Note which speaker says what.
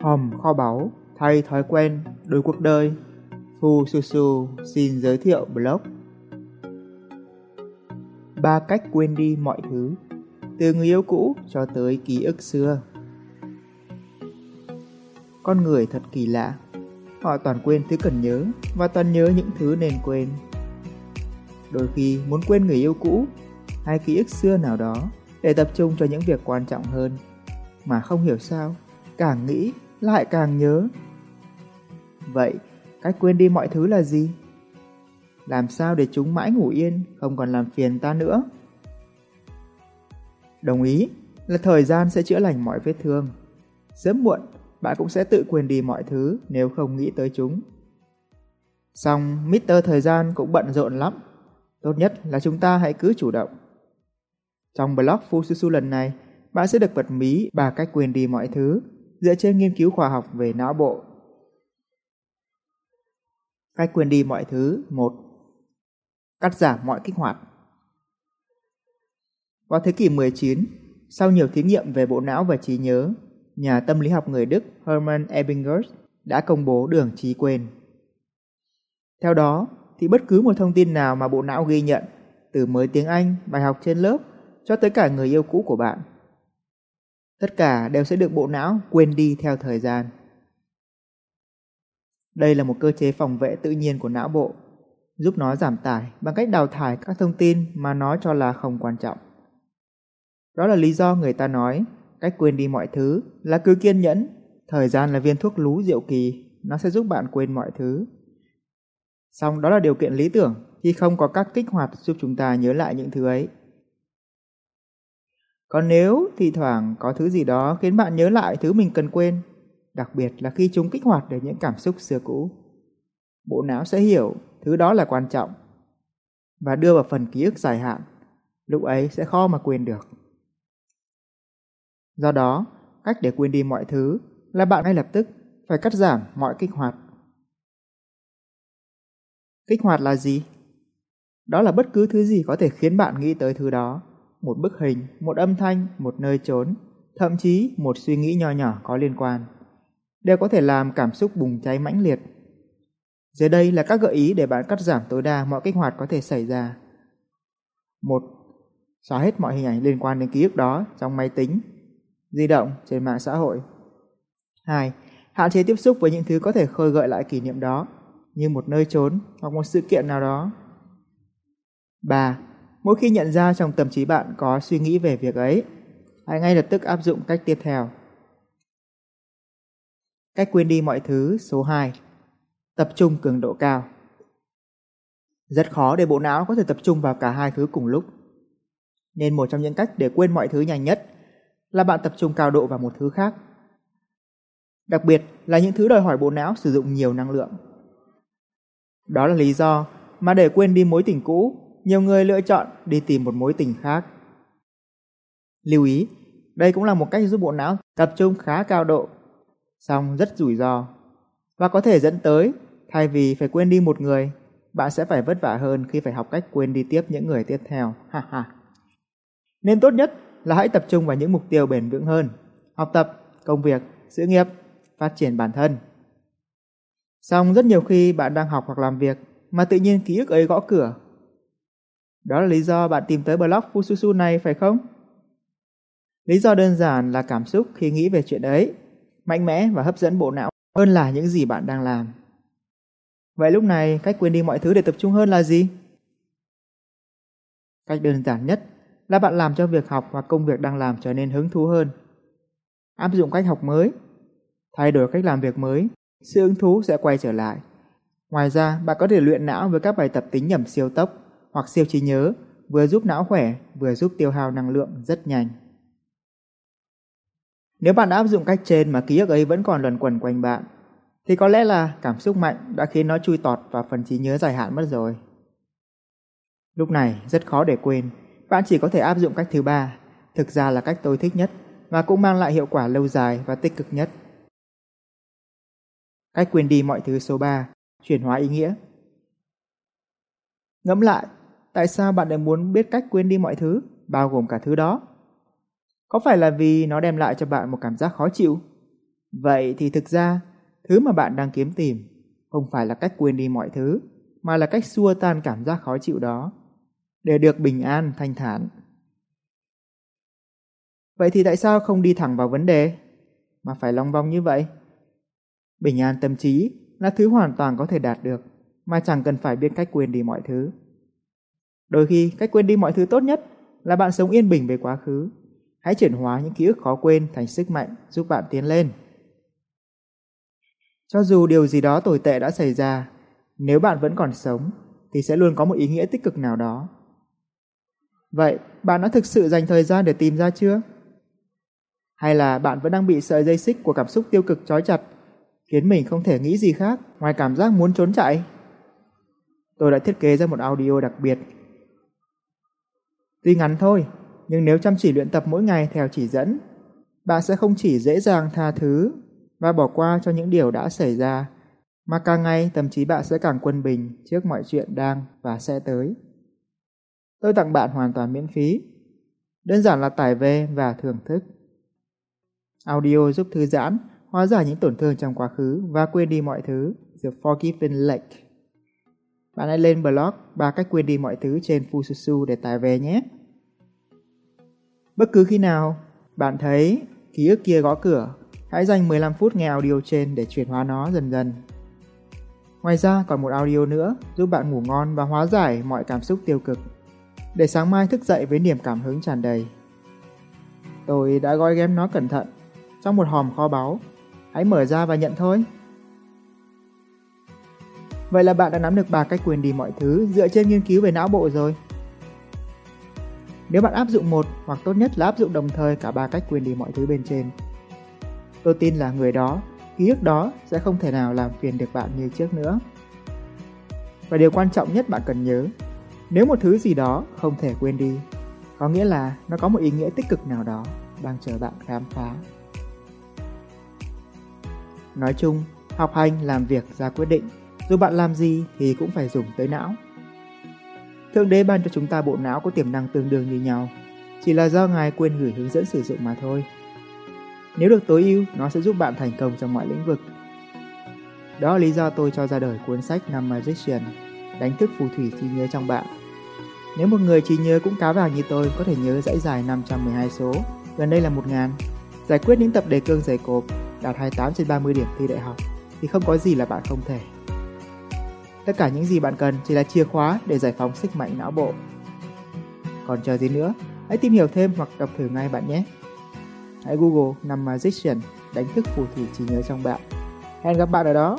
Speaker 1: Hòm kho báu, thay thói quen, đổi cuộc đời. Phu Su Su xin giới thiệu blog. Ba cách quên đi mọi thứ, từ người yêu cũ cho tới ký ức xưa. Con người thật kỳ lạ, họ toàn quên thứ cần nhớ và toàn nhớ những thứ nên quên. Đôi khi muốn quên người yêu cũ hay ký ức xưa nào đó để tập trung cho những việc quan trọng hơn, mà không hiểu sao, càng nghĩ lại càng nhớ. Vậy, cách quên đi mọi thứ là gì? Làm sao để chúng mãi ngủ yên, không còn làm phiền ta nữa? Đồng ý là thời gian sẽ chữa lành mọi vết thương. Sớm muộn, bạn cũng sẽ tự quên đi mọi thứ nếu không nghĩ tới chúng. Xong, Mr. Thời gian cũng bận rộn lắm. Tốt nhất là chúng ta hãy cứ chủ động. Trong blog Fususu lần này, bạn sẽ được bật mí ba cách quên đi mọi thứ dựa trên nghiên cứu khoa học về não bộ. Cách quên đi mọi thứ 1. Cắt giảm mọi kích hoạt Vào thế kỷ 19, sau nhiều thí nghiệm về bộ não và trí nhớ, nhà tâm lý học người Đức Hermann Ebbinghaus đã công bố đường trí quên. Theo đó, thì bất cứ một thông tin nào mà bộ não ghi nhận, từ mới tiếng Anh, bài học trên lớp, cho tới cả người yêu cũ của bạn, tất cả đều sẽ được bộ não quên đi theo thời gian. Đây là một cơ chế phòng vệ tự nhiên của não bộ, giúp nó giảm tải bằng cách đào thải các thông tin mà nó cho là không quan trọng. Đó là lý do người ta nói cách quên đi mọi thứ là cứ kiên nhẫn, thời gian là viên thuốc lú diệu kỳ, nó sẽ giúp bạn quên mọi thứ. Xong đó là điều kiện lý tưởng khi không có các kích hoạt giúp chúng ta nhớ lại những thứ ấy. Còn nếu thì thoảng có thứ gì đó khiến bạn nhớ lại thứ mình cần quên, đặc biệt là khi chúng kích hoạt được những cảm xúc xưa cũ, bộ não sẽ hiểu thứ đó là quan trọng và đưa vào phần ký ức dài hạn, lúc ấy sẽ khó mà quên được. Do đó, cách để quên đi mọi thứ là bạn ngay lập tức phải cắt giảm mọi kích hoạt. Kích hoạt là gì? Đó là bất cứ thứ gì có thể khiến bạn nghĩ tới thứ đó một bức hình, một âm thanh, một nơi trốn, thậm chí một suy nghĩ nho nhỏ có liên quan, đều có thể làm cảm xúc bùng cháy mãnh liệt. Dưới đây là các gợi ý để bạn cắt giảm tối đa mọi kích hoạt có thể xảy ra. 1. Xóa hết mọi hình ảnh liên quan đến ký ức đó trong máy tính, di động, trên mạng xã hội. 2. Hạn chế tiếp xúc với những thứ có thể khơi gợi lại kỷ niệm đó, như một nơi trốn hoặc một sự kiện nào đó. 3. Mỗi khi nhận ra trong tâm trí bạn có suy nghĩ về việc ấy, hãy ngay lập tức áp dụng cách tiếp theo. Cách quên đi mọi thứ số 2. Tập trung cường độ cao. Rất khó để bộ não có thể tập trung vào cả hai thứ cùng lúc. Nên một trong những cách để quên mọi thứ nhanh nhất là bạn tập trung cao độ vào một thứ khác. Đặc biệt là những thứ đòi hỏi bộ não sử dụng nhiều năng lượng. Đó là lý do mà để quên đi mối tình cũ nhiều người lựa chọn đi tìm một mối tình khác. Lưu ý, đây cũng là một cách giúp bộ não tập trung khá cao độ, song rất rủi ro và có thể dẫn tới thay vì phải quên đi một người, bạn sẽ phải vất vả hơn khi phải học cách quên đi tiếp những người tiếp theo. Ha ha. Nên tốt nhất là hãy tập trung vào những mục tiêu bền vững hơn, học tập, công việc, sự nghiệp, phát triển bản thân. Song rất nhiều khi bạn đang học hoặc làm việc mà tự nhiên ký ức ấy gõ cửa đó là lý do bạn tìm tới blog Fususu này phải không? Lý do đơn giản là cảm xúc khi nghĩ về chuyện ấy, mạnh mẽ và hấp dẫn bộ não hơn là những gì bạn đang làm. Vậy lúc này cách quên đi mọi thứ để tập trung hơn là gì? Cách đơn giản nhất là bạn làm cho việc học và công việc đang làm trở nên hứng thú hơn. Áp dụng cách học mới, thay đổi cách làm việc mới, sự hứng thú sẽ quay trở lại. Ngoài ra, bạn có thể luyện não với các bài tập tính nhẩm siêu tốc hoặc siêu trí nhớ, vừa giúp não khỏe, vừa giúp tiêu hao năng lượng rất nhanh. Nếu bạn đã áp dụng cách trên mà ký ức ấy vẫn còn luẩn quẩn quanh bạn, thì có lẽ là cảm xúc mạnh đã khiến nó chui tọt vào phần trí nhớ dài hạn mất rồi. Lúc này rất khó để quên, bạn chỉ có thể áp dụng cách thứ ba, thực ra là cách tôi thích nhất và cũng mang lại hiệu quả lâu dài và tích cực nhất. Cách quên đi mọi thứ số 3, chuyển hóa ý nghĩa. Ngẫm lại, tại sao bạn lại muốn biết cách quên đi mọi thứ, bao gồm cả thứ đó? Có phải là vì nó đem lại cho bạn một cảm giác khó chịu? Vậy thì thực ra, thứ mà bạn đang kiếm tìm không phải là cách quên đi mọi thứ, mà là cách xua tan cảm giác khó chịu đó, để được bình an, thanh thản. Vậy thì tại sao không đi thẳng vào vấn đề, mà phải long vong như vậy? Bình an tâm trí là thứ hoàn toàn có thể đạt được, mà chẳng cần phải biết cách quên đi mọi thứ. Đôi khi, cách quên đi mọi thứ tốt nhất là bạn sống yên bình về quá khứ. Hãy chuyển hóa những ký ức khó quên thành sức mạnh giúp bạn tiến lên. Cho dù điều gì đó tồi tệ đã xảy ra, nếu bạn vẫn còn sống thì sẽ luôn có một ý nghĩa tích cực nào đó. Vậy, bạn đã thực sự dành thời gian để tìm ra chưa? Hay là bạn vẫn đang bị sợi dây xích của cảm xúc tiêu cực trói chặt, khiến mình không thể nghĩ gì khác ngoài cảm giác muốn trốn chạy? Tôi đã thiết kế ra một audio đặc biệt. Tuy ngắn thôi, nhưng nếu chăm chỉ luyện tập mỗi ngày theo chỉ dẫn, bạn sẽ không chỉ dễ dàng tha thứ và bỏ qua cho những điều đã xảy ra, mà càng ngày tâm trí bạn sẽ càng quân bình trước mọi chuyện đang và sẽ tới. Tôi tặng bạn hoàn toàn miễn phí. Đơn giản là tải về và thưởng thức. Audio giúp thư giãn, hóa giải những tổn thương trong quá khứ và quên đi mọi thứ. The Forgiven Lake. Bạn hãy lên blog ba cách quên đi mọi thứ trên Fususu để tải về nhé. Bất cứ khi nào bạn thấy ký ức kia gõ cửa, hãy dành 15 phút nghe audio trên để chuyển hóa nó dần dần. Ngoài ra còn một audio nữa giúp bạn ngủ ngon và hóa giải mọi cảm xúc tiêu cực để sáng mai thức dậy với niềm cảm hứng tràn đầy. Tôi đã gói ghém nó cẩn thận trong một hòm kho báu. Hãy mở ra và nhận thôi. Vậy là bạn đã nắm được ba cách quên đi mọi thứ dựa trên nghiên cứu về não bộ rồi. Nếu bạn áp dụng một hoặc tốt nhất là áp dụng đồng thời cả ba cách quên đi mọi thứ bên trên. Tôi tin là người đó, ký ức đó sẽ không thể nào làm phiền được bạn như trước nữa. Và điều quan trọng nhất bạn cần nhớ, nếu một thứ gì đó không thể quên đi, có nghĩa là nó có một ý nghĩa tích cực nào đó đang chờ bạn khám phá. Nói chung, học hành làm việc ra quyết định, dù bạn làm gì thì cũng phải dùng tới não. Thượng đế ban cho chúng ta bộ não có tiềm năng tương đương như nhau, chỉ là do Ngài quên gửi hướng dẫn sử dụng mà thôi. Nếu được tối ưu, nó sẽ giúp bạn thành công trong mọi lĩnh vực. Đó là lý do tôi cho ra đời cuốn sách Năm Magician, đánh thức phù thủy trí nhớ trong bạn. Nếu một người trí nhớ cũng cá vàng như tôi có thể nhớ dãy dài 512 số, gần đây là 1000, giải quyết những tập đề cương dày cộp, đạt 28 trên 30 điểm thi đại học, thì không có gì là bạn không thể. Tất cả những gì bạn cần chỉ là chìa khóa để giải phóng sức mạnh não bộ. Còn chờ gì nữa, hãy tìm hiểu thêm hoặc đọc thử ngay bạn nhé. Hãy Google Năm Magician đánh thức phù thủy trí nhớ trong bạn. Hẹn gặp bạn ở đó.